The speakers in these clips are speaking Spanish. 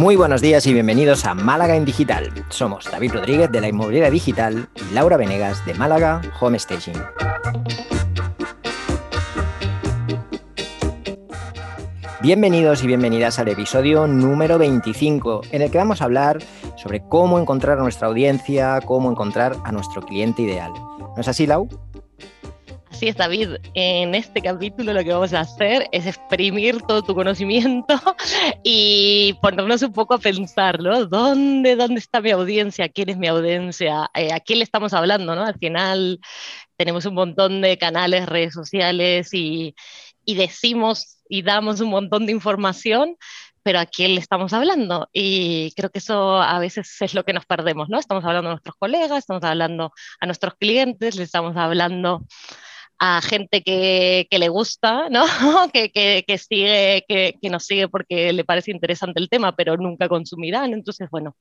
Muy buenos días y bienvenidos a Málaga en Digital. Somos David Rodríguez de la Inmobiliaria Digital y Laura Venegas de Málaga Home Staging. Bienvenidos y bienvenidas al episodio número 25, en el que vamos a hablar sobre cómo encontrar a nuestra audiencia, cómo encontrar a nuestro cliente ideal. ¿No es así, Lau? Así es, David. En este capítulo lo que vamos a hacer es exprimir todo tu conocimiento y ponernos un poco a pensar, ¿no? ¿Dónde, dónde está mi audiencia? ¿Quién es mi audiencia? Eh, ¿A quién le estamos hablando, no? Al final tenemos un montón de canales, redes sociales y, y decimos y damos un montón de información, pero ¿a quién le estamos hablando? Y creo que eso a veces es lo que nos perdemos, ¿no? Estamos hablando a nuestros colegas, estamos hablando a nuestros clientes, le estamos hablando a gente que, que le gusta, ¿no? que, que, que, sigue, que, nos sigue porque le parece interesante el tema, pero nunca consumirán. Entonces, bueno,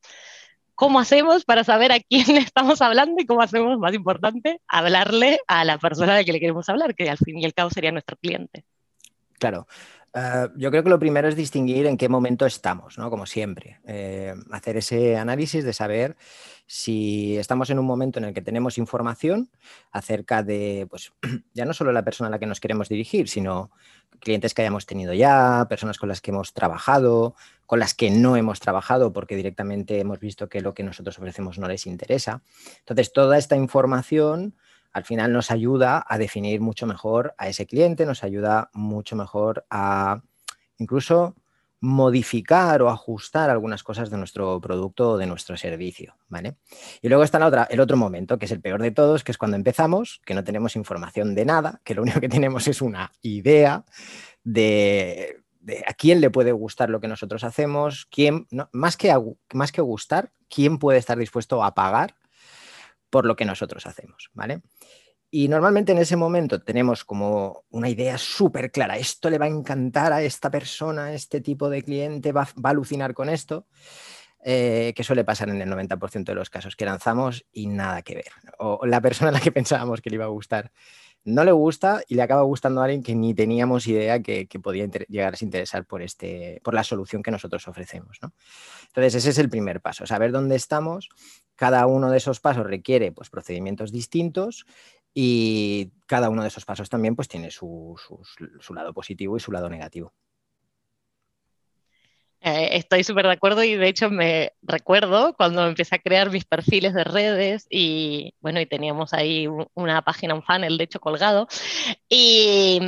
¿cómo hacemos para saber a quién le estamos hablando y cómo hacemos, más importante, hablarle a la persona de que le queremos hablar, que al fin y al cabo sería nuestro cliente? Claro. Uh, yo creo que lo primero es distinguir en qué momento estamos, ¿no? Como siempre. Eh, hacer ese análisis de saber si estamos en un momento en el que tenemos información acerca de, pues, ya no solo la persona a la que nos queremos dirigir, sino clientes que hayamos tenido ya, personas con las que hemos trabajado, con las que no hemos trabajado porque directamente hemos visto que lo que nosotros ofrecemos no les interesa. Entonces, toda esta información al final nos ayuda a definir mucho mejor a ese cliente, nos ayuda mucho mejor a incluso modificar o ajustar algunas cosas de nuestro producto o de nuestro servicio, ¿vale? Y luego está la otra, el otro momento, que es el peor de todos, que es cuando empezamos, que no tenemos información de nada, que lo único que tenemos es una idea de, a quién le puede gustar lo que nosotros hacemos, quién, más, que más que gustar, quién puede estar dispuesto a pagar por lo que nosotros hacemos, ¿vale? Y normalmente en ese momento tenemos como una idea súper clara, esto le va a encantar a esta persona, este tipo de cliente va, a alucinar con esto, eh, que suele pasar en el 90% de los casos que lanzamos y nada que ver. O la persona a la que pensábamos que le iba a gustar no le gusta y le acaba gustando a alguien que ni teníamos idea que, podía llegar a interesar por, este, por la solución que nosotros ofrecemos. Entonces, ese es el primer paso, saber dónde estamos. Cada uno de esos pasos requiere pues, procedimientos distintos y cada uno de esos pasos también pues, tiene su, lado positivo y su lado negativo. Eh, estoy súper de acuerdo y de hecho me recuerdo cuando empecé a crear mis perfiles de redes y bueno, y teníamos ahí una página, un funnel de hecho colgado y,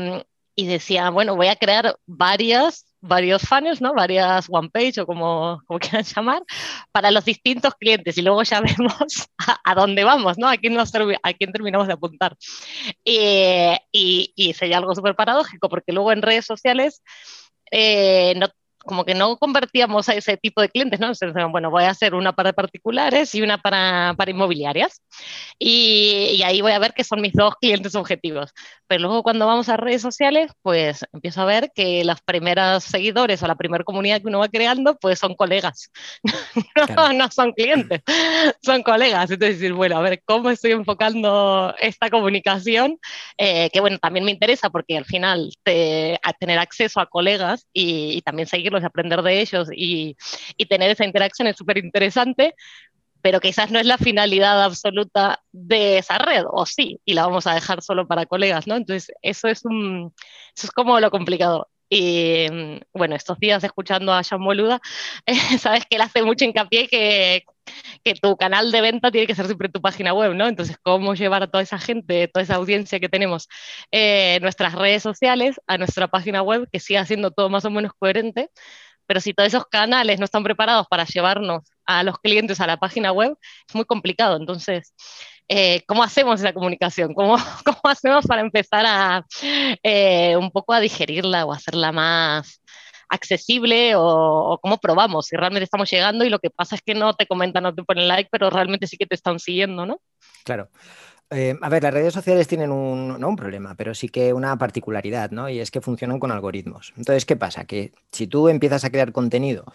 y decía, bueno, voy a crear varias varios funnels, ¿no? Varias one page o como, quieran llamar, para los distintos clientes y luego ya vemos a, dónde vamos, ¿no? A quién, nos, a quién terminamos de apuntar. y, y, sería algo súper paradójico porque luego en redes sociales eh, no como que no convertíamos a ese tipo de clientes, ¿no? Bueno, voy a hacer una para particulares y una para, para inmobiliarias. Y, y, ahí voy a ver que son mis dos clientes objetivos. Pero luego cuando vamos a redes sociales, pues empiezo a ver que las primeras seguidores o la primera comunidad que uno va creando, pues son colegas. no, no son clientes, son colegas. Entonces, decir, bueno, a ver, ¿cómo estoy enfocando esta comunicación? Eh, que bueno, también me interesa porque al final te, a tener acceso a colegas y, y también seguir y aprender de ellos y, y tener esa interacción es súper interesante, pero quizás no es la finalidad absoluta de esa red, o sí, y la vamos a dejar solo para colegas, ¿no? Entonces, eso es, un, eso es como lo complicado. Y bueno, estos días escuchando a Jean Boluda, sabes que él hace mucho hincapié que, que tu canal de venta tiene que ser siempre tu página web, ¿no? Entonces, ¿cómo llevar a toda esa gente, toda esa audiencia que tenemos en eh, nuestras redes sociales a nuestra página web, que siga siendo todo más o menos coherente? Pero si todos esos canales no están preparados para llevarnos a los clientes a la página web, es muy complicado. Entonces, eh, ¿cómo hacemos esa comunicación? ¿Cómo, ¿Cómo, hacemos para empezar a eh, un poco a digerirla o hacerla más accesible o, cómo probamos si realmente estamos llegando y lo que pasa es que no te comentan, no te ponen like, pero realmente sí que te están siguiendo, ¿no? Claro. Eh, a ver, las redes sociales tienen un, no un problema, pero sí que una particularidad, ¿no? Y es que funcionan con algoritmos. Entonces, ¿qué pasa? Que si tú empiezas a crear contenido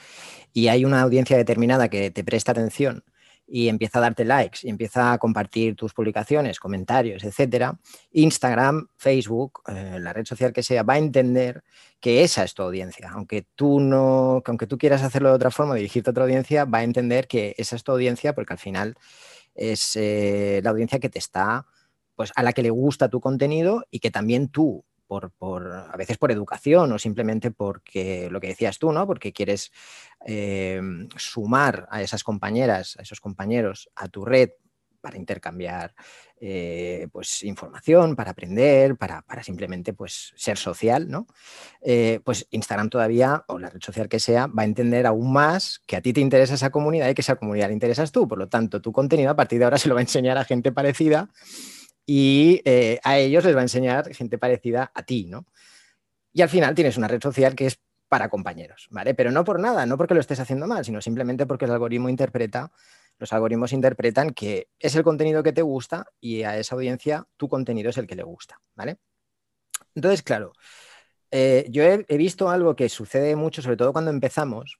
y hay una audiencia determinada que te presta atención y empieza a darte likes y empieza a compartir tus publicaciones, comentarios, etcétera, Instagram, Facebook, eh, la red social que sea, va a entender que esa es tu audiencia. Aunque tú no, aunque tú quieras hacerlo de otra forma, dirigirte a otra audiencia, va a entender que esa es tu audiencia porque al final es eh, la audiencia que te está, pues a la que le gusta tu contenido y que también tú por, a veces por educación o simplemente porque lo que decías tú, ¿no? Porque quieres eh, sumar a esas compañeras, a esos compañeros a tu red para intercambiar eh, pues, información, para aprender, para, simplemente pues, ser social, ¿no? Eh, pues Instagram todavía, o la red social que sea, va a entender aún más que a ti te interesa esa comunidad y que esa comunidad le interesas tú. Por lo tanto, tu contenido a partir de ahora se lo va a enseñar a gente parecida y eh, a ellos les va a enseñar gente parecida a ti, ¿no? Y al final tienes una red social que es para compañeros, ¿vale? Pero no por nada, no porque lo estés haciendo mal, sino simplemente porque el algoritmo interpreta, los algoritmos interpretan que es el contenido que te gusta y a esa audiencia tu contenido es el que le gusta, ¿vale? Entonces, claro, eh, yo he, visto algo que sucede mucho, sobre todo cuando empezamos,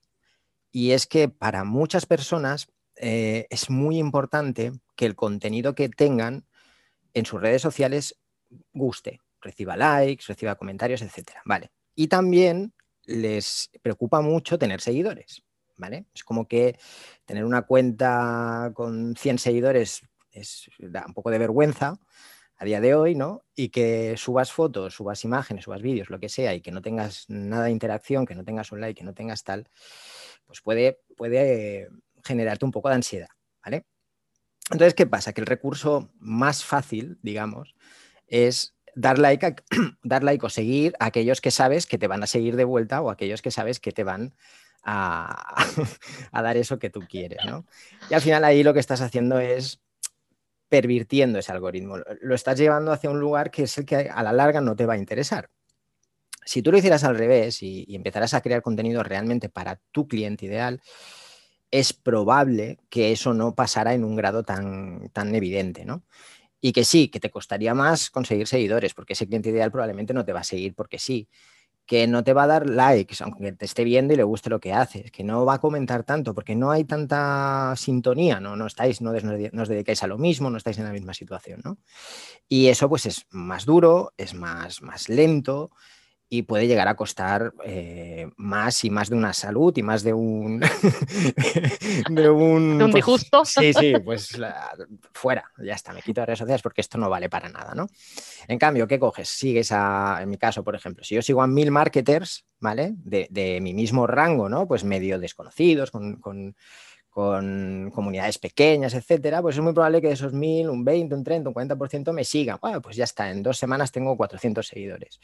y es que para muchas personas eh, es muy importante que el contenido que tengan en sus redes sociales guste, reciba likes, reciba comentarios, etcétera. Vale. Y también les preocupa mucho tener seguidores, ¿vale? Es como que tener una cuenta con 100 seguidores es, da un poco de vergüenza a día de hoy, ¿no? Y que subas fotos, subas imágenes, subas vídeos, lo que sea, y que no tengas nada de interacción, que no tengas un like, que no tengas tal, pues puede, puede generarte un poco de ansiedad, ¿vale? Entonces, ¿qué pasa? Que el recurso más fácil, digamos, es dar like, dar like o seguir a aquellos que sabes que te van a seguir de vuelta o aquellos que sabes que te van a, dar eso que tú quieres, ¿no? Y al final ahí lo que estás haciendo es pervirtiendo ese algoritmo. Lo estás llevando hacia un lugar que es el que a la larga no te va a interesar. Si tú lo hicieras al revés y, y empezaras a crear contenido realmente para tu cliente ideal, es probable que eso no pasara en un grado tan, tan evidente, ¿no? Y que sí, que te costaría más conseguir seguidores, porque ese cliente ideal probablemente no te va a seguir porque sí, que no te va a dar likes, aunque te esté viendo y le guste lo que haces, que no va a comentar tanto, porque no hay tanta sintonía, no, no estáis, no, os dedicáis a lo mismo, no estáis en la misma situación, ¿no? Y eso pues es más duro, es más, más lento, y puede llegar a costar eh, más y más de una salud y más de un de un, pues, disgusto. Sí, sí, pues fuera, ya está, me quito de redes sociales porque esto no vale para nada, ¿no? En cambio, ¿qué coges? Sigues a, en mi caso, por ejemplo, si yo sigo a mil marketers, ¿vale? De, de mi mismo rango, ¿no? Pues medio desconocidos, con, con con comunidades pequeñas, etcétera, pues es muy probable que de esos 1000, un 20, un 30, un 40% me sigan. Bueno, pues ya está, en dos semanas tengo 400 seguidores.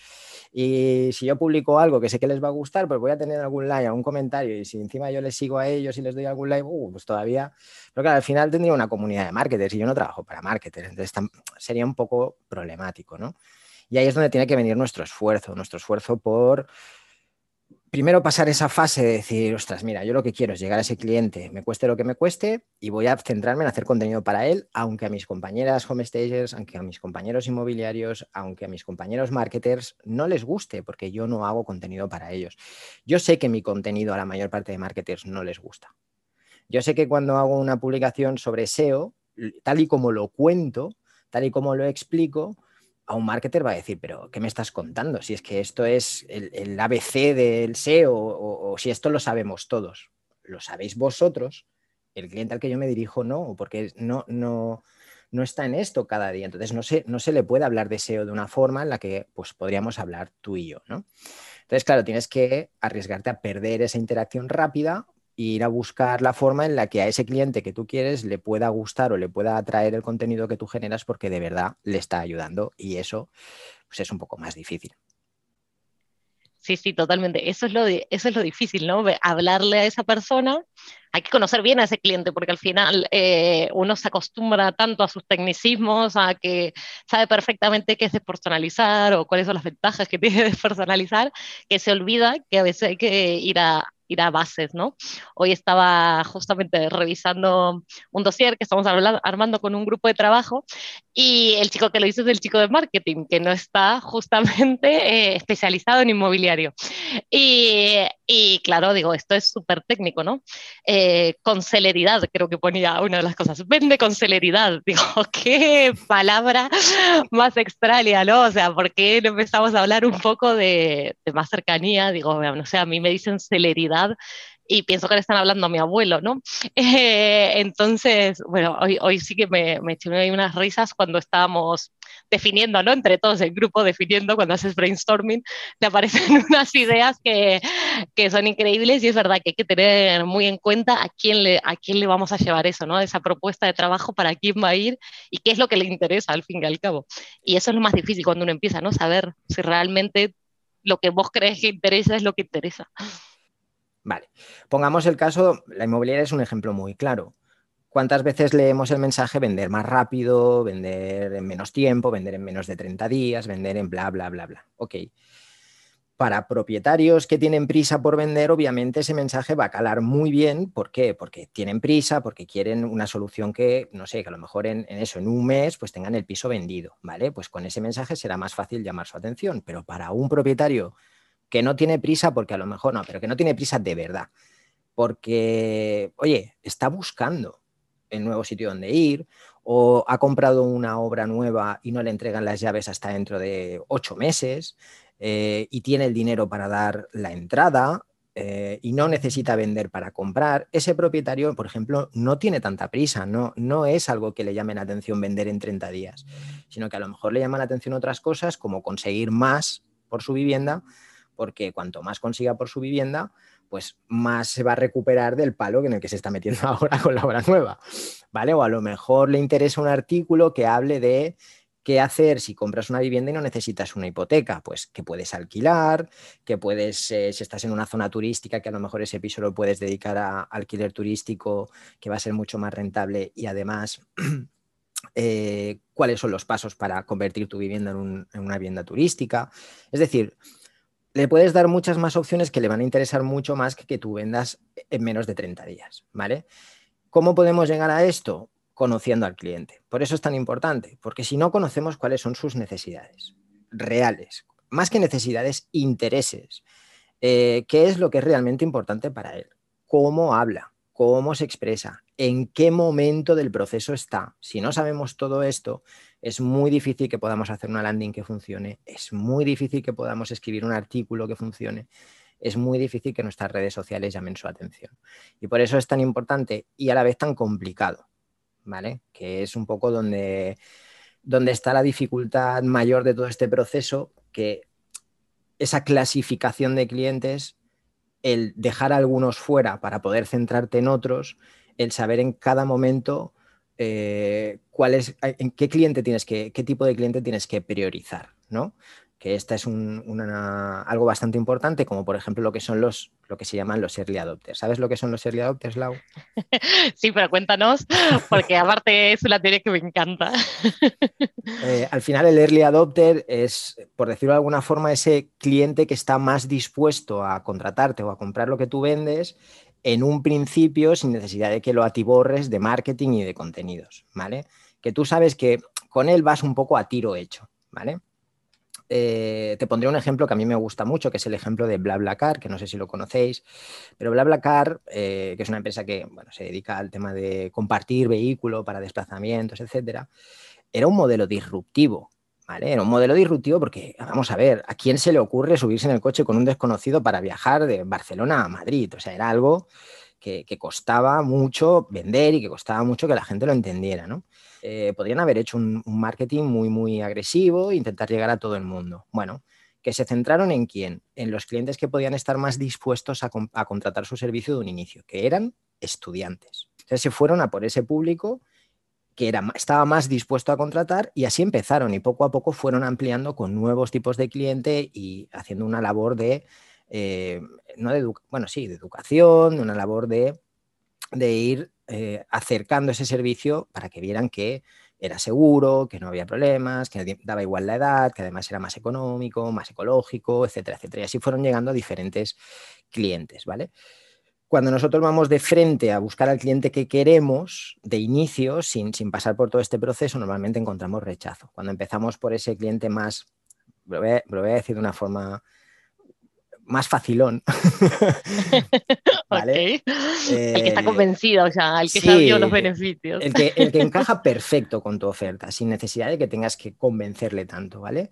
Y si yo publico algo que sé que les va a gustar, pues voy a tener algún like, algún comentario, y si encima yo les sigo a ellos y les doy algún like, uh, pues todavía. Pero claro, al final tendría una comunidad de marketers y yo no trabajo para marketers, entonces sería un poco problemático, ¿no? Y ahí es donde tiene que venir nuestro esfuerzo, nuestro esfuerzo por primero pasar esa fase de decir, ostras, mira, yo lo que quiero es llegar a ese cliente, me cueste lo que me cueste, y voy a centrarme en hacer contenido para él, aunque a mis compañeras homestagers, aunque a mis compañeros inmobiliarios, aunque a mis compañeros marketers no les guste, porque yo no hago contenido para ellos. Yo sé que mi contenido a la mayor parte de marketers no les gusta. Yo sé que cuando hago una publicación sobre SEO, tal y como lo cuento, tal y como lo explico, a un marketer va a decir, pero ¿qué me estás contando? Si es que esto es el, ABC del SEO o, si esto lo sabemos todos. ¿Lo sabéis vosotros? El cliente al que yo me dirijo no, porque no, no, no está en esto cada día. Entonces no se, no se le puede hablar de SEO de una forma en la que pues, podríamos hablar tú y yo. ¿no? Entonces, claro, tienes que arriesgarte a perder esa interacción rápida ir a buscar la forma en la que a ese cliente que tú quieres le pueda gustar o le pueda atraer el contenido que tú generas porque de verdad le está ayudando y eso pues es un poco más difícil. Sí, sí, totalmente. Eso es lo, eso es lo difícil, ¿no? Hablarle a esa persona, hay que conocer bien a ese cliente, porque al final eh, uno se acostumbra tanto a sus tecnicismos, a que sabe perfectamente qué es despersonalizar o cuáles son las ventajas que tiene despersonalizar, que se olvida que a veces hay que ir a, ir a bases, ¿no? Hoy estaba justamente revisando un dossier que estamos armando con un grupo de trabajo y el chico que lo hizo es el chico de marketing, que no está justamente eh, especializado en inmobiliario. Y, y, claro, digo, esto es súper técnico, ¿no? Eh, con celeridad, creo que ponía una de las cosas. Vende con celeridad. Digo, qué palabra más extraña, ¿no? O sea, ¿por qué no empezamos a hablar un poco de, de más cercanía? Digo, no sé, a mí me dicen celeridad y pienso que le están hablando a mi abuelo, ¿no? Eh, entonces, bueno, hoy, hoy sí que me, me eché unas risas cuando estábamos definiendo, ¿no? Entre todos, el grupo definiendo, cuando haces brainstorming, te aparecen unas ideas que, que, son increíbles y es verdad que hay que tener muy en cuenta a quién, le, a quién le vamos a llevar eso, ¿no? Esa propuesta de trabajo, para quién va a ir y qué es lo que le interesa al fin y al cabo. Y eso es lo más difícil cuando uno empieza, ¿no? Saber si realmente lo que vos crees que interesa es lo que interesa. Vale, pongamos el caso, la inmobiliaria es un ejemplo muy claro. ¿Cuántas veces leemos el mensaje vender más rápido, vender en menos tiempo, vender en menos de 30 días, vender en bla, bla, bla, bla? Ok. Para propietarios que tienen prisa por vender, obviamente ese mensaje va a calar muy bien. ¿Por qué? Porque tienen prisa, porque quieren una solución que, no sé, que a lo mejor en, en, eso, en un mes, pues tengan el piso vendido, ¿vale? Pues con ese mensaje será más fácil llamar su atención. Pero para un propietario que no tiene prisa porque a lo mejor no, pero que no tiene prisa de verdad. Porque, oye, está buscando el nuevo sitio donde ir o ha comprado una obra nueva y no le entregan las llaves hasta dentro de ocho meses eh, y tiene el dinero para dar la entrada eh, y no necesita vender para comprar, ese propietario, por ejemplo, no tiene tanta prisa, no, no es algo que le llame la atención vender en 30 días, sino que a lo mejor le llama la atención otras cosas como conseguir más por su vivienda porque cuanto más consiga por su vivienda, pues más se va a recuperar del palo en el que se está metiendo ahora con la obra nueva, ¿vale? O a lo mejor le interesa un artículo que hable de qué hacer si compras una vivienda y no necesitas una hipoteca, pues que puedes alquilar, que puedes, eh, si estás en una zona turística, que a lo mejor ese piso lo puedes dedicar a alquiler turístico, que va a ser mucho más rentable y además... Eh, cuáles son los pasos para convertir tu vivienda en, en una vivienda turística. Es decir, le puedes dar muchas más opciones que le van a interesar mucho más que que tú vendas en menos de 30 días, ¿vale? ¿Cómo podemos llegar a esto? Conociendo al cliente. Por eso es tan importante, porque si no conocemos cuáles son sus necesidades reales, más que necesidades, intereses. Eh, ¿Qué es lo que es realmente importante para él? ¿Cómo habla? ¿Cómo se expresa? ¿En qué momento del proceso está? Si no sabemos todo esto, es muy difícil que podamos hacer una landing que funcione, es muy difícil que podamos escribir un artículo que funcione, es muy difícil que nuestras redes sociales llamen su atención. Y por eso es tan importante y a la vez tan complicado, ¿vale? Que es un poco donde, donde está la dificultad mayor de todo este proceso, que esa clasificación de clientes, el dejar a algunos fuera para poder centrarte en otros, el saber en cada momento eh, cuál es, en qué cliente tienes que, qué tipo de cliente tienes que priorizar, ¿no? Que esta es algo bastante importante, como por ejemplo lo que son los, lo que se llaman los early adopters. ¿Sabes lo que son los early adopters, Lau? Sí, pero cuéntanos, porque aparte es una teoría que me encanta. Eh, al final el early adopter es, por decirlo de alguna forma, ese cliente que está más dispuesto a contratarte o a comprar lo que tú vendes en un principio sin necesidad de que lo atiborres de marketing y de contenidos, ¿vale? Que tú sabes que con él vas un poco a tiro hecho, ¿vale? Eh, te pondré un ejemplo que a mí me gusta mucho, que es el ejemplo de BlaBlaCar, que no sé si lo conocéis, pero BlaBlaCar, eh, que es una empresa que bueno, se dedica al tema de compartir vehículo para desplazamientos, etcétera, era un modelo disruptivo, era un modelo disruptivo porque, vamos a ver, ¿a quién se le ocurre subirse en el coche con un desconocido para viajar de Barcelona a Madrid? O sea, era algo que, costaba mucho vender y que costaba mucho que la gente lo entendiera, ¿no? Eh, podrían haber hecho un, marketing muy, muy agresivo e intentar llegar a todo el mundo. Bueno, que se centraron en quién? En los clientes que podían estar más dispuestos a, a contratar su servicio de un inicio, que eran estudiantes. Entonces se fueron a por ese público que era, estaba más dispuesto a contratar y así empezaron y poco a poco fueron ampliando con nuevos tipos de cliente y haciendo una labor de, eh, no de bueno, sí, de educación, una labor de, de ir eh, acercando ese servicio para que vieran que era seguro, que no había problemas, que daba igual la edad, que además era más económico, más ecológico, etcétera, etcétera. Y así fueron llegando a diferentes clientes, ¿vale? Cuando nosotros vamos de frente a buscar al cliente que queremos, de inicio, sin, sin pasar por todo este proceso, normalmente encontramos rechazo. Cuando empezamos por ese cliente más, lo voy a, decir de una forma más facilón. ¿Vale? el que está eh, convencido, o sea, el que sabe los beneficios. El que, el que encaja perfecto con tu oferta, sin necesidad de que tengas que convencerle tanto, ¿vale?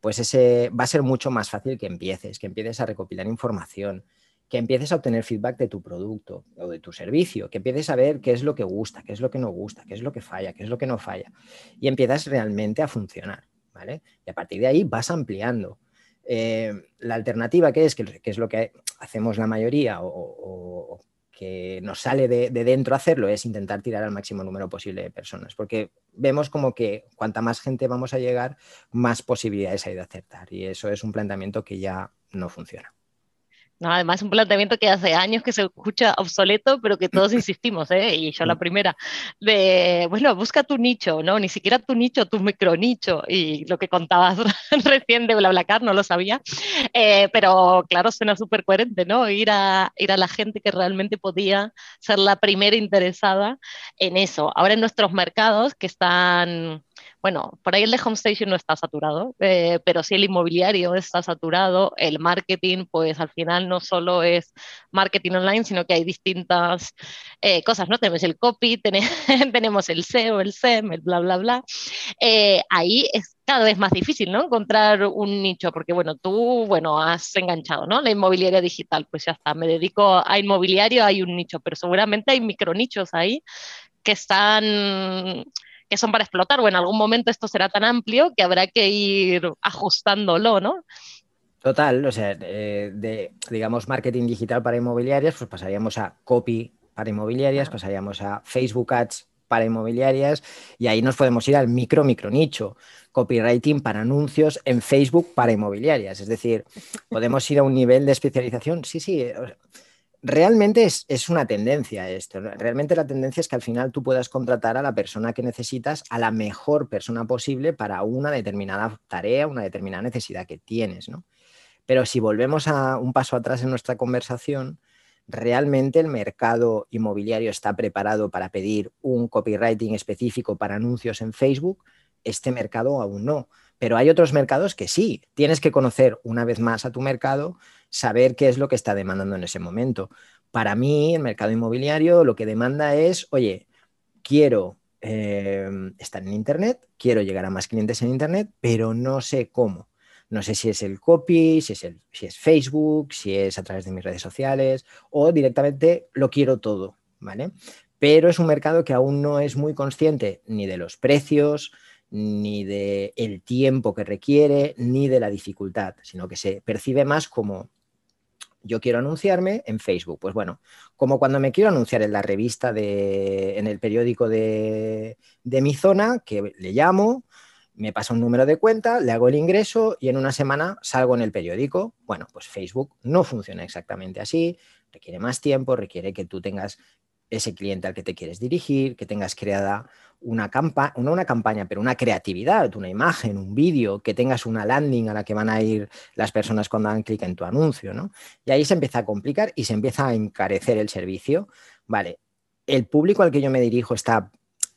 Pues ese va a ser mucho más fácil que empieces, que empieces a recopilar información, que empieces a obtener feedback de tu producto o de tu servicio, que empieces a ver qué es lo que gusta, qué es lo que no gusta, qué es lo que falla, qué es lo que no falla, y empiezas realmente a funcionar, ¿vale? Y a partir de ahí vas ampliando. Eh, la alternativa que es, que, es lo que hacemos la mayoría o, que nos sale de, de, dentro hacerlo, es intentar tirar al máximo número posible de personas, porque vemos como que cuanta más gente vamos a llegar, más posibilidades hay de acertar, y eso es un planteamiento que ya no funciona. No, además, un planteamiento que hace años que se escucha obsoleto, pero que todos insistimos, ¿eh? y yo la primera, de, bueno, busca tu nicho, ¿no? Ni siquiera tu nicho, tu micronicho, y lo que contabas recién de BlaBlaCar no lo sabía, eh, pero claro, suena súper coherente, ¿no? Ir a, ir a la gente que realmente podía ser la primera interesada en eso. Ahora en nuestros mercados que están bueno, por ahí el de Home Station no está saturado, eh, pero sí el inmobiliario está saturado, el marketing, pues al final no solo es marketing online, sino que hay distintas eh, cosas, ¿no? Tenemos el copy, tenemos el SEO, el SEM, el bla, bla, bla. Eh, ahí es cada vez más difícil, ¿no? Encontrar un nicho, porque bueno, tú, bueno, has enganchado, ¿no? La inmobiliaria digital, pues ya está, me dedico a inmobiliario, hay un nicho, pero seguramente hay micronichos ahí que están que son para explotar, o en algún momento esto será tan amplio que habrá que ir ajustándolo, ¿no? Total, o sea, de, digamos, marketing digital para inmobiliarias, pues pasaríamos a copy para inmobiliarias, pasaríamos a Facebook Ads para inmobiliarias y ahí nos podemos ir al micro, micro nicho, copywriting para anuncios en Facebook para inmobiliarias. Es decir, podemos ir a un nivel de especialización. Sí, sí realmente es, una tendencia esto. Realmente la tendencia es que al final tú puedas contratar a la persona que necesitas, a la mejor persona posible para una determinada tarea, una determinada necesidad que tienes, ¿no? Pero si volvemos a un paso atrás en nuestra conversación, ¿realmente el mercado inmobiliario está preparado para pedir un copywriting específico para anuncios en Facebook? Este mercado aún no. Pero hay otros mercados que sí. Tienes que conocer una vez más a tu mercado, saber qué es lo que está demandando en ese momento. Para mí, el mercado inmobiliario lo que demanda es, oye, quiero eh, estar en Internet, quiero llegar a más clientes en Internet, pero no sé cómo. No sé si es el copy, si es, el, si es Facebook, si es a través de mis redes sociales o directamente lo quiero todo, ¿vale? Pero es un mercado que aún no es muy consciente ni de los precios, ni de tiempo que requiere, ni de la dificultad, sino que se percibe más como yo quiero anunciarme en Facebook. Pues bueno, como cuando me quiero anunciar en la revista de, en el periódico de, de mi zona, que le llamo, me pasa un número de cuenta, le hago el ingreso y en una semana salgo en el periódico. Bueno, pues Facebook no funciona exactamente así, requiere más tiempo, requiere que tú tengas ese cliente al que te quieres dirigir, que tengas creada una campaña, no una campaña, pero una creatividad, una imagen, un vídeo, que tengas una landing a la que van a ir las personas cuando dan clic en tu anuncio, ¿no? Y ahí se empieza a complicar y se empieza a encarecer el servicio. Vale, ¿el público al que yo me dirijo está,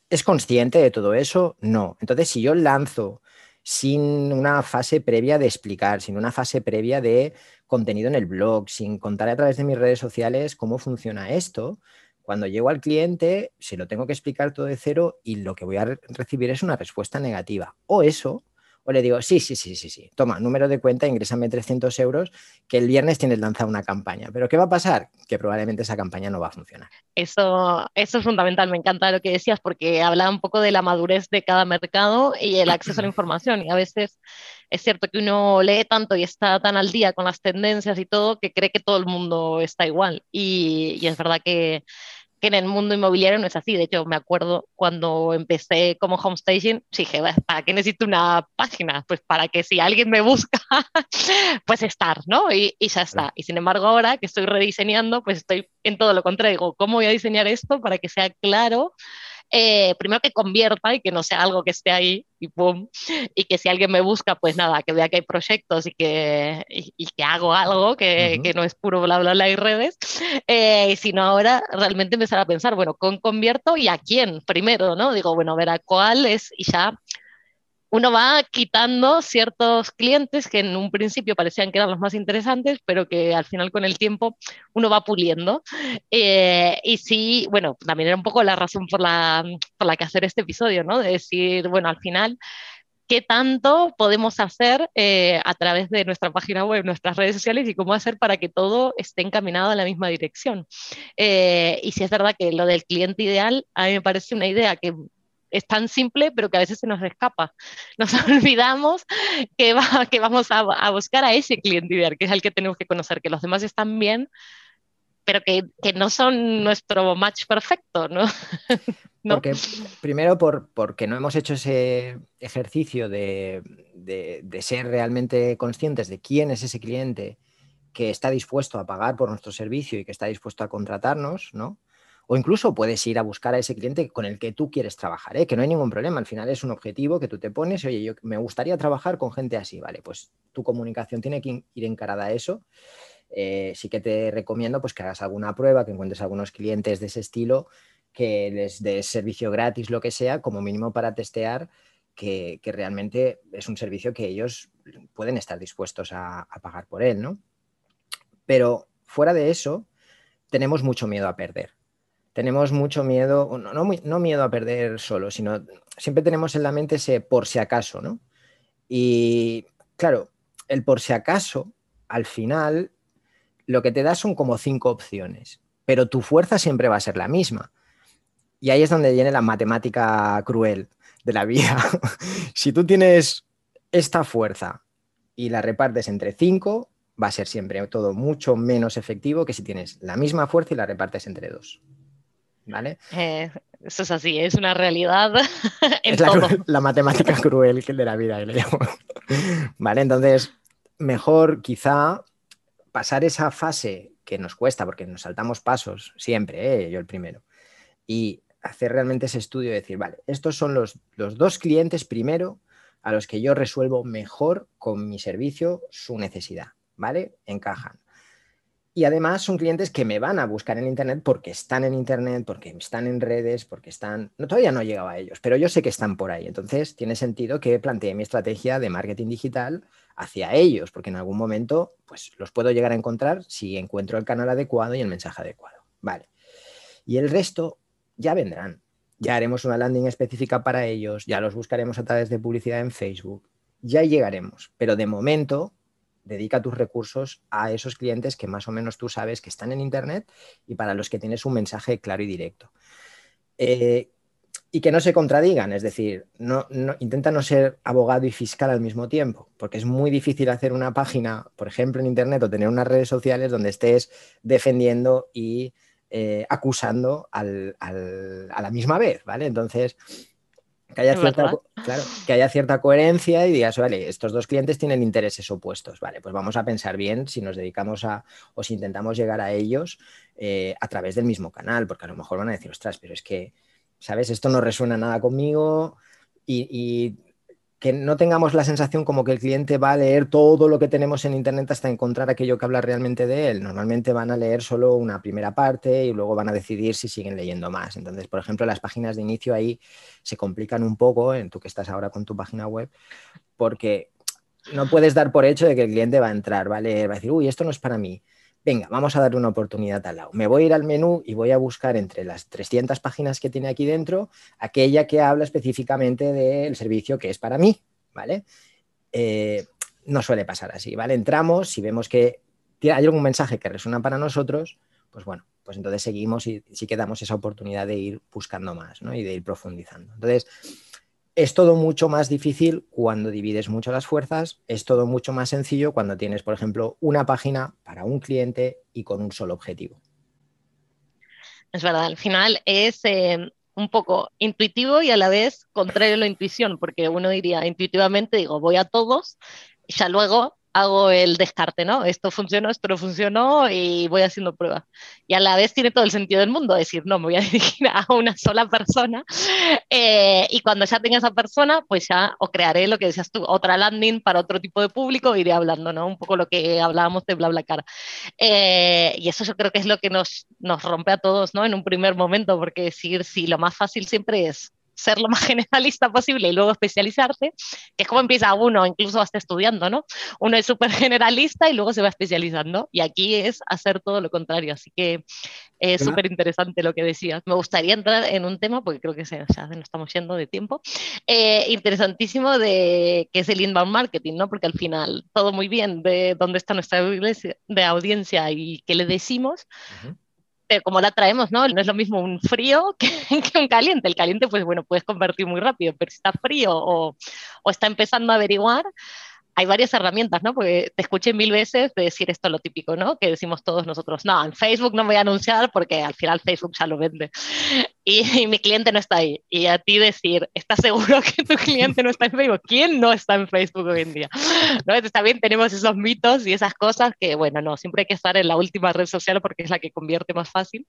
es consciente de todo eso? No. Entonces, si yo lanzo sin una fase previa de explicar, sin una fase previa de contenido en el blog, sin contar a través de mis redes sociales cómo funciona esto, cuando llego al cliente, se lo tengo que explicar todo de cero y lo que voy a recibir es una respuesta negativa. O eso, o le digo, sí, sí, sí, sí, sí, toma, número de cuenta, ingrésame 300 euros, que el viernes tienes lanzada una campaña. Pero ¿qué va a pasar? Que probablemente esa campaña no va a funcionar. Eso, eso es fundamental, me encanta lo que decías, porque habla un poco de la madurez de cada mercado y el acceso a la información. Y a veces es cierto que uno lee tanto y está tan al día con las tendencias y todo que cree que todo el mundo está igual. y es verdad que que en el mundo inmobiliario no es así. De hecho, me acuerdo cuando empecé como home staging, dije, ¿para qué necesito una página? Pues para que si alguien me busca, pues estar, ¿no? Y, y, ya está. Y sin embargo, ahora que estoy rediseñando, pues estoy en todo lo contrario. Digo, ¿cómo voy a diseñar esto para que sea claro? Eh, primero que convierta y que no sea algo que esté ahí y pum, y que si alguien me busca, pues nada, que vea que hay proyectos y que, y, que hago algo, que, que, no es puro bla, bla, bla y redes, eh, sino ahora realmente empezar a pensar, bueno, ¿con convierto y a quién primero, no? Digo, bueno, a ver a cuál es y ya uno va quitando ciertos clientes que en un principio parecían que eran los más interesantes, pero que al final con el tiempo uno va puliendo. Eh, y sí, bueno, también era un poco la razón por la, por la que hacer este episodio, ¿no? De decir, bueno, al final, ¿qué tanto podemos hacer eh, a través de nuestra página web, nuestras redes sociales y cómo hacer para que todo esté encaminado en la misma dirección? Eh, y si es verdad que lo del cliente ideal, a mí me parece una idea que es tan simple, pero que a veces se nos escapa. Nos olvidamos que, va, que vamos a, buscar a ese cliente ideal, que es el que tenemos que conocer, que los demás están bien, pero que, no son nuestro match perfecto, ¿no? Porque, primero, por, porque no hemos hecho ese ejercicio de ser realmente conscientes de quién es ese cliente que está dispuesto a pagar por nuestro servicio y que está dispuesto a contratarnos, ¿no? O incluso puedes ir a buscar a ese cliente con el que tú quieres trabajar, ¿eh? que no hay ningún problema. Al final es un objetivo que tú te pones, oye, yo me gustaría trabajar con gente así, ¿vale? Pues tu comunicación tiene que ir encarada a eso. Eh, sí que te recomiendo pues, que hagas alguna prueba, que encuentres algunos clientes de ese estilo, que les des servicio gratis, lo que sea, como mínimo para testear que, realmente es un servicio que ellos pueden estar dispuestos a, a pagar por él, ¿no? Pero fuera de eso, tenemos mucho miedo a perder tenemos mucho miedo, no, miedo a perder solo, sino siempre tenemos en la mente ese por si acaso, ¿no? Y claro, el por si acaso, al final, lo que te da son como cinco opciones, pero tu fuerza siempre va a ser la misma. Y ahí es donde viene la matemática cruel de la vida. si tú tienes esta fuerza y la repartes entre cinco, va a ser siempre todo mucho menos efectivo que si tienes la misma fuerza y la repartes entre dos. ¿Vale? Eh, eso es así, es una realidad. es la, matemática cruel de la vida, que le llamo. ¿Vale? Entonces, mejor quizá pasar esa fase que nos cuesta, porque nos saltamos pasos siempre, ¿eh? yo el primero, y hacer realmente ese estudio y decir, vale, estos son los, los dos clientes primero a los que yo resuelvo mejor con mi servicio su necesidad, ¿vale? Encajan. Y además son clientes que me van a buscar en Internet porque están en Internet, porque están en redes, porque están... No, todavía no he llegado a ellos, pero yo sé que están por ahí. Entonces tiene sentido que plantee mi estrategia de marketing digital hacia ellos, porque en algún momento pues, los puedo llegar a encontrar si encuentro el canal adecuado y el mensaje adecuado. Vale. Y el resto ya vendrán. Ya haremos una landing específica para ellos, ya los buscaremos a través de publicidad en Facebook, ya llegaremos. Pero de momento dedica tus recursos a esos clientes que más o menos tú sabes que están en Internet y para los que tienes un mensaje claro y directo. Eh, y que no se contradigan, es decir, no, intenta no ser abogado y fiscal al mismo tiempo, porque es muy difícil hacer una página, por ejemplo, en Internet o tener unas redes sociales donde estés defendiendo y eh, acusando a la misma vez, ¿vale? Entonces, que haya, cierta, claro, que haya cierta coherencia y digas, vale, estos dos clientes tienen intereses opuestos, vale, pues vamos a pensar bien si nos dedicamos a o si intentamos llegar a ellos eh, a través del mismo canal, porque a lo mejor van a decir, ostras, pero es que, ¿sabes? Esto no resuena nada conmigo y que no tengamos la sensación como que el cliente va a leer todo lo que tenemos en Internet hasta encontrar aquello que habla realmente de él. Normalmente van a leer solo una primera parte y luego van a decidir si siguen leyendo más. Entonces, por ejemplo, las páginas de inicio ahí se complican un poco, en tú que estás ahora con tu página web, porque no puedes dar por hecho de que el cliente va a entrar, va a leer, va a decir, uy, esto no es para mí venga, vamos a darle una oportunidad al lado. Me voy a ir al menú y voy a buscar entre las 300 páginas que tiene aquí dentro aquella que habla específicamente del servicio que es para mí, ¿vale? Eh, no suele pasar así, ¿vale? Entramos, si vemos que hay algún mensaje que resuena para nosotros, pues bueno, pues entonces seguimos y sí que damos esa oportunidad de ir buscando más, ¿no? Y de ir profundizando. Entonces, es todo mucho más difícil cuando divides mucho las fuerzas, es todo mucho más sencillo cuando tienes, por ejemplo, una página para un cliente y con un solo objetivo. Es verdad, al final es eh, un poco intuitivo y a la vez contrario a la intuición, porque uno diría intuitivamente, digo, voy a todos, y ya luego hago el descarte, ¿no? Esto funcionó, esto no funcionó y voy haciendo pruebas. Y a la vez tiene todo el sentido del mundo decir, no, me voy a dirigir a una sola persona eh, y cuando ya tenga esa persona, pues ya o crearé lo que decías tú, otra landing para otro tipo de público, iré hablando, ¿no? Un poco lo que hablábamos de BlaBlaCar. Eh, y eso yo creo que es lo que nos, nos rompe a todos, ¿no? En un primer momento, porque decir, sí, lo más fácil siempre es ser lo más generalista posible y luego especializarse, que es como empieza uno, incluso hasta estudiando, ¿no? Uno es súper generalista y luego se va especializando y aquí es hacer todo lo contrario, así que es súper interesante lo que decías. Me gustaría entrar en un tema, porque creo que se, ya nos estamos yendo de tiempo, eh, interesantísimo de qué es el inbound marketing, ¿no? Porque al final todo muy bien de dónde está nuestra de audiencia y qué le decimos, como la traemos, ¿no? No es lo mismo un frío que, un caliente. El caliente, pues bueno, puedes convertir muy rápido, pero si está frío o, está empezando a averiguar, hay varias herramientas, ¿no? Porque te escuché mil veces de decir esto lo típico, ¿no? Que decimos todos nosotros, no, en Facebook no voy a anunciar porque al final Facebook ya lo vende y, mi cliente no está ahí. Y a ti decir, ¿estás seguro que tu cliente no está en Facebook? ¿Quién no está en Facebook hoy en día? ¿No? Entonces también tenemos esos mitos y esas cosas que, bueno, no, siempre hay que estar en la última red social porque es la que convierte más fácil,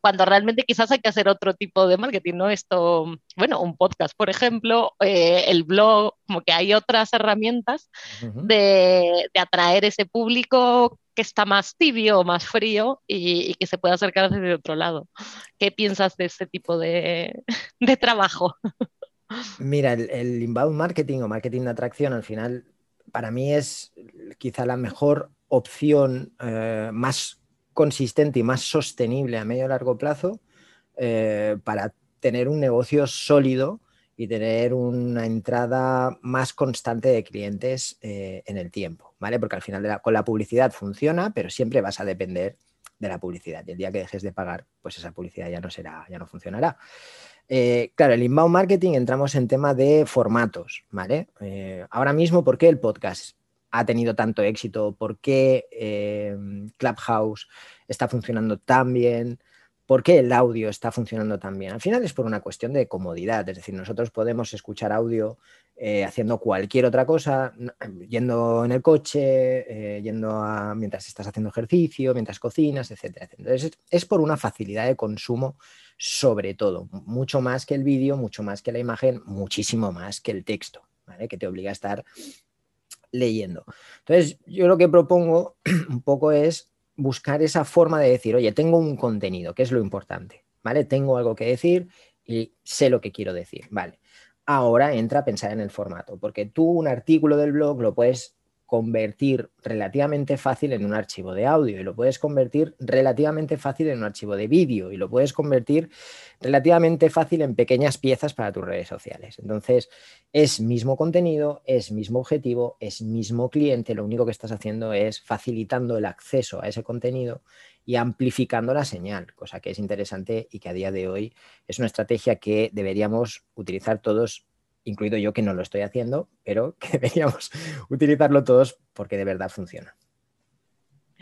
cuando realmente quizás hay que hacer otro tipo de marketing, ¿no? Esto, bueno, un podcast, por ejemplo, eh, el blog, como que hay otras herramientas de, de atraer ese público que está más tibio o más frío y, que se puede acercar desde otro lado. ¿Qué piensas de ese tipo de, trabajo? Mira, el, inbound marketing o marketing de atracción al final para mí es quizá la mejor opción eh, más consistente y más sostenible a medio y largo plazo eh, para tener un negocio sólido y tener una entrada más constante de clientes eh, en el tiempo, ¿vale? Porque al final con la publicidad funciona, pero siempre vas a depender de la publicidad. Y el día que dejes de pagar, pues esa publicidad ya no será, ya no funcionará. Eh, claro, el inbound marketing entramos en tema de formatos, ¿vale? Eh, ahora mismo, ¿por qué el podcast ha tenido tanto éxito? ¿Por qué Clubhouse está funcionando tan bien? ¿Por qué el audio está funcionando tan bien? Al final es por una cuestión de comodidad, es decir, nosotros podemos escuchar audio eh, haciendo cualquier otra cosa, yendo en el coche, eh, yendo mientras estás haciendo ejercicio, mientras cocinas, etcétera, Entonces es, por una facilidad de consumo sobre todo, mucho más que el vídeo, mucho más que la imagen, muchísimo más que el texto, ¿vale? que te obliga a estar leyendo. Entonces yo lo que propongo un poco es buscar esa forma de decir, oye, tengo un contenido, que es lo importante, ¿vale? Tengo algo que decir y sé lo que quiero decir, ¿vale? Ahora entra a pensar en el formato, porque tú un artículo del blog lo puedes convertir relativamente fácil en un archivo de audio y lo puedes convertir relativamente fácil en un archivo de vídeo y lo puedes convertir relativamente fácil en pequeñas piezas para tus redes sociales. Entonces, es mismo contenido, es mismo objetivo, es mismo cliente, lo único que estás haciendo es facilitando el acceso a ese contenido y amplificando la señal, cosa que es interesante y que a día de hoy es una estrategia que deberíamos utilizar todos incluido yo que no lo estoy haciendo, pero que deberíamos utilizarlo todos porque de verdad funciona.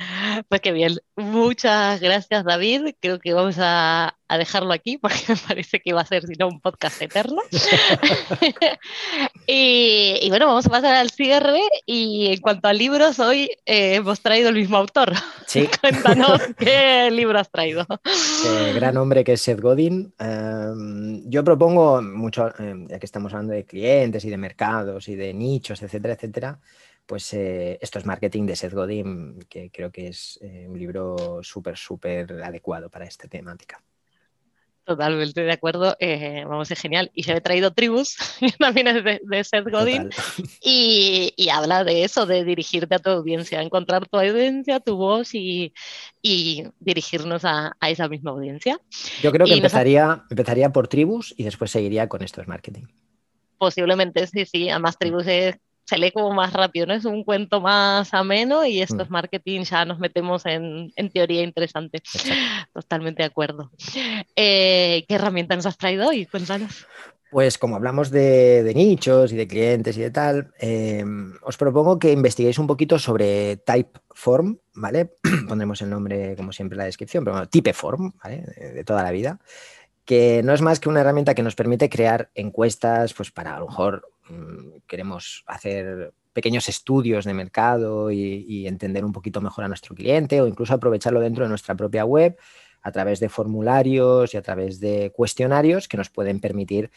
Pues qué bien. Muchas gracias, David. Creo que vamos a, dejarlo aquí porque me parece que va a ser, si no, un podcast eterno. y, bueno, vamos a pasar al cierre. Y en cuanto a libros, hoy eh, hemos traído el mismo autor. Sí. Cuéntanos qué libro has traído. Eh, gran hombre que es Seth Godin. Em, yo propongo mucho, em, ya que estamos hablando de clientes y de mercados y de nichos, etcétera, etcétera pues eh, esto es marketing de Seth Godin, que creo que es eh, un libro súper, súper adecuado para esta temática. Totalmente de acuerdo, eh, vamos, es genial. Y se he traído Tribus, también es de, Seth Godin, y, habla de eso, de dirigirte a tu audiencia, encontrar tu audiencia, tu voz y, dirigirnos a, esa misma audiencia. Yo creo que empezaría, empezaría por Tribus y después seguiría con esto es marketing. Posiblemente, sí, sí, además Tribus es se lee como más rápido, ¿no? Es un cuento más ameno y esto mm. es marketing, ya nos metemos en, teoría interesante. Totalmente de acuerdo. Eh, ¿Qué herramienta nos has traído hoy? Cuéntanos. Pues como hablamos de, nichos y de clientes y de tal, eh, os propongo que investiguéis un poquito sobre Typeform, ¿vale? Pondremos el nombre, como siempre, en la descripción, pero bueno, Typeform, ¿vale? de toda la vida que no es más que una herramienta que nos permite crear encuestas, pues para a lo mejor queremos hacer pequeños estudios de mercado y, entender un poquito mejor a nuestro cliente o incluso aprovecharlo dentro de nuestra propia web a través de formularios y a través de cuestionarios que nos pueden permitir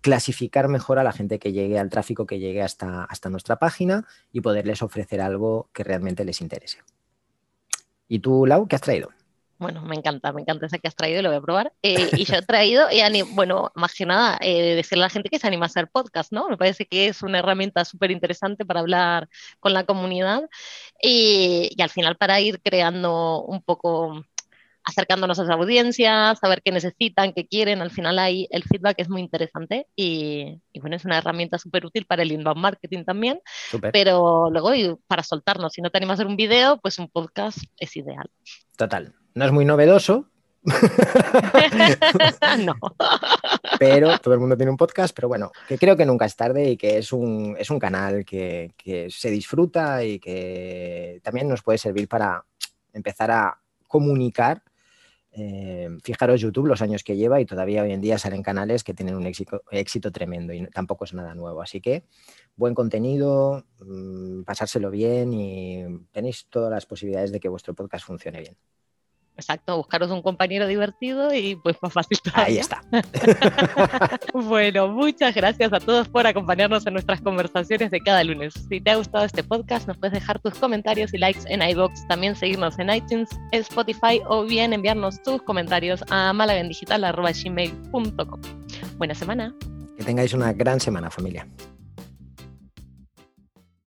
clasificar mejor a la gente que llegue al tráfico que llegue hasta, hasta nuestra página y poderles ofrecer algo que realmente les interese. ¿Y tú, Lau, qué has traído? Bueno, me encanta, me encanta ese que has traído y lo voy a probar. Eh, y yo he traído, y bueno, más que nada, eh, decirle a la gente que se anima a hacer podcast, ¿no? Me parece que es una herramienta súper interesante para hablar con la comunidad y, y, al final para ir creando un poco acercándonos a esa audiencia, saber qué necesitan, qué quieren. Al final ahí el feedback es muy interesante y, bueno, es una herramienta súper útil para el inbound marketing también. Pero luego para soltarnos, si no te animas a hacer un video, pues un podcast es ideal. Total. No es muy novedoso. no. pero todo el mundo tiene un podcast, pero bueno, que creo que nunca es tarde y que es un, es un canal que, que se disfruta y que también nos puede servir para empezar a comunicar eh, fijaros YouTube los años que lleva y todavía hoy en día salen canales que tienen un éxito, éxito tremendo y tampoco es nada nuevo. Así que buen contenido, mm, pasárselo bien y tenéis todas las posibilidades de que vuestro podcast funcione bien. Exacto, buscaros un compañero divertido y pues más fácil. Ahí está. bueno, muchas gracias a todos por acompañarnos en nuestras conversaciones de cada lunes. Si te ha gustado este podcast, nos puedes dejar tus comentarios y likes en iBox, también seguirnos en iTunes, Spotify o bien enviarnos tus comentarios a malagendigital.gmail.com. Buena semana. Que tengáis una gran semana, familia.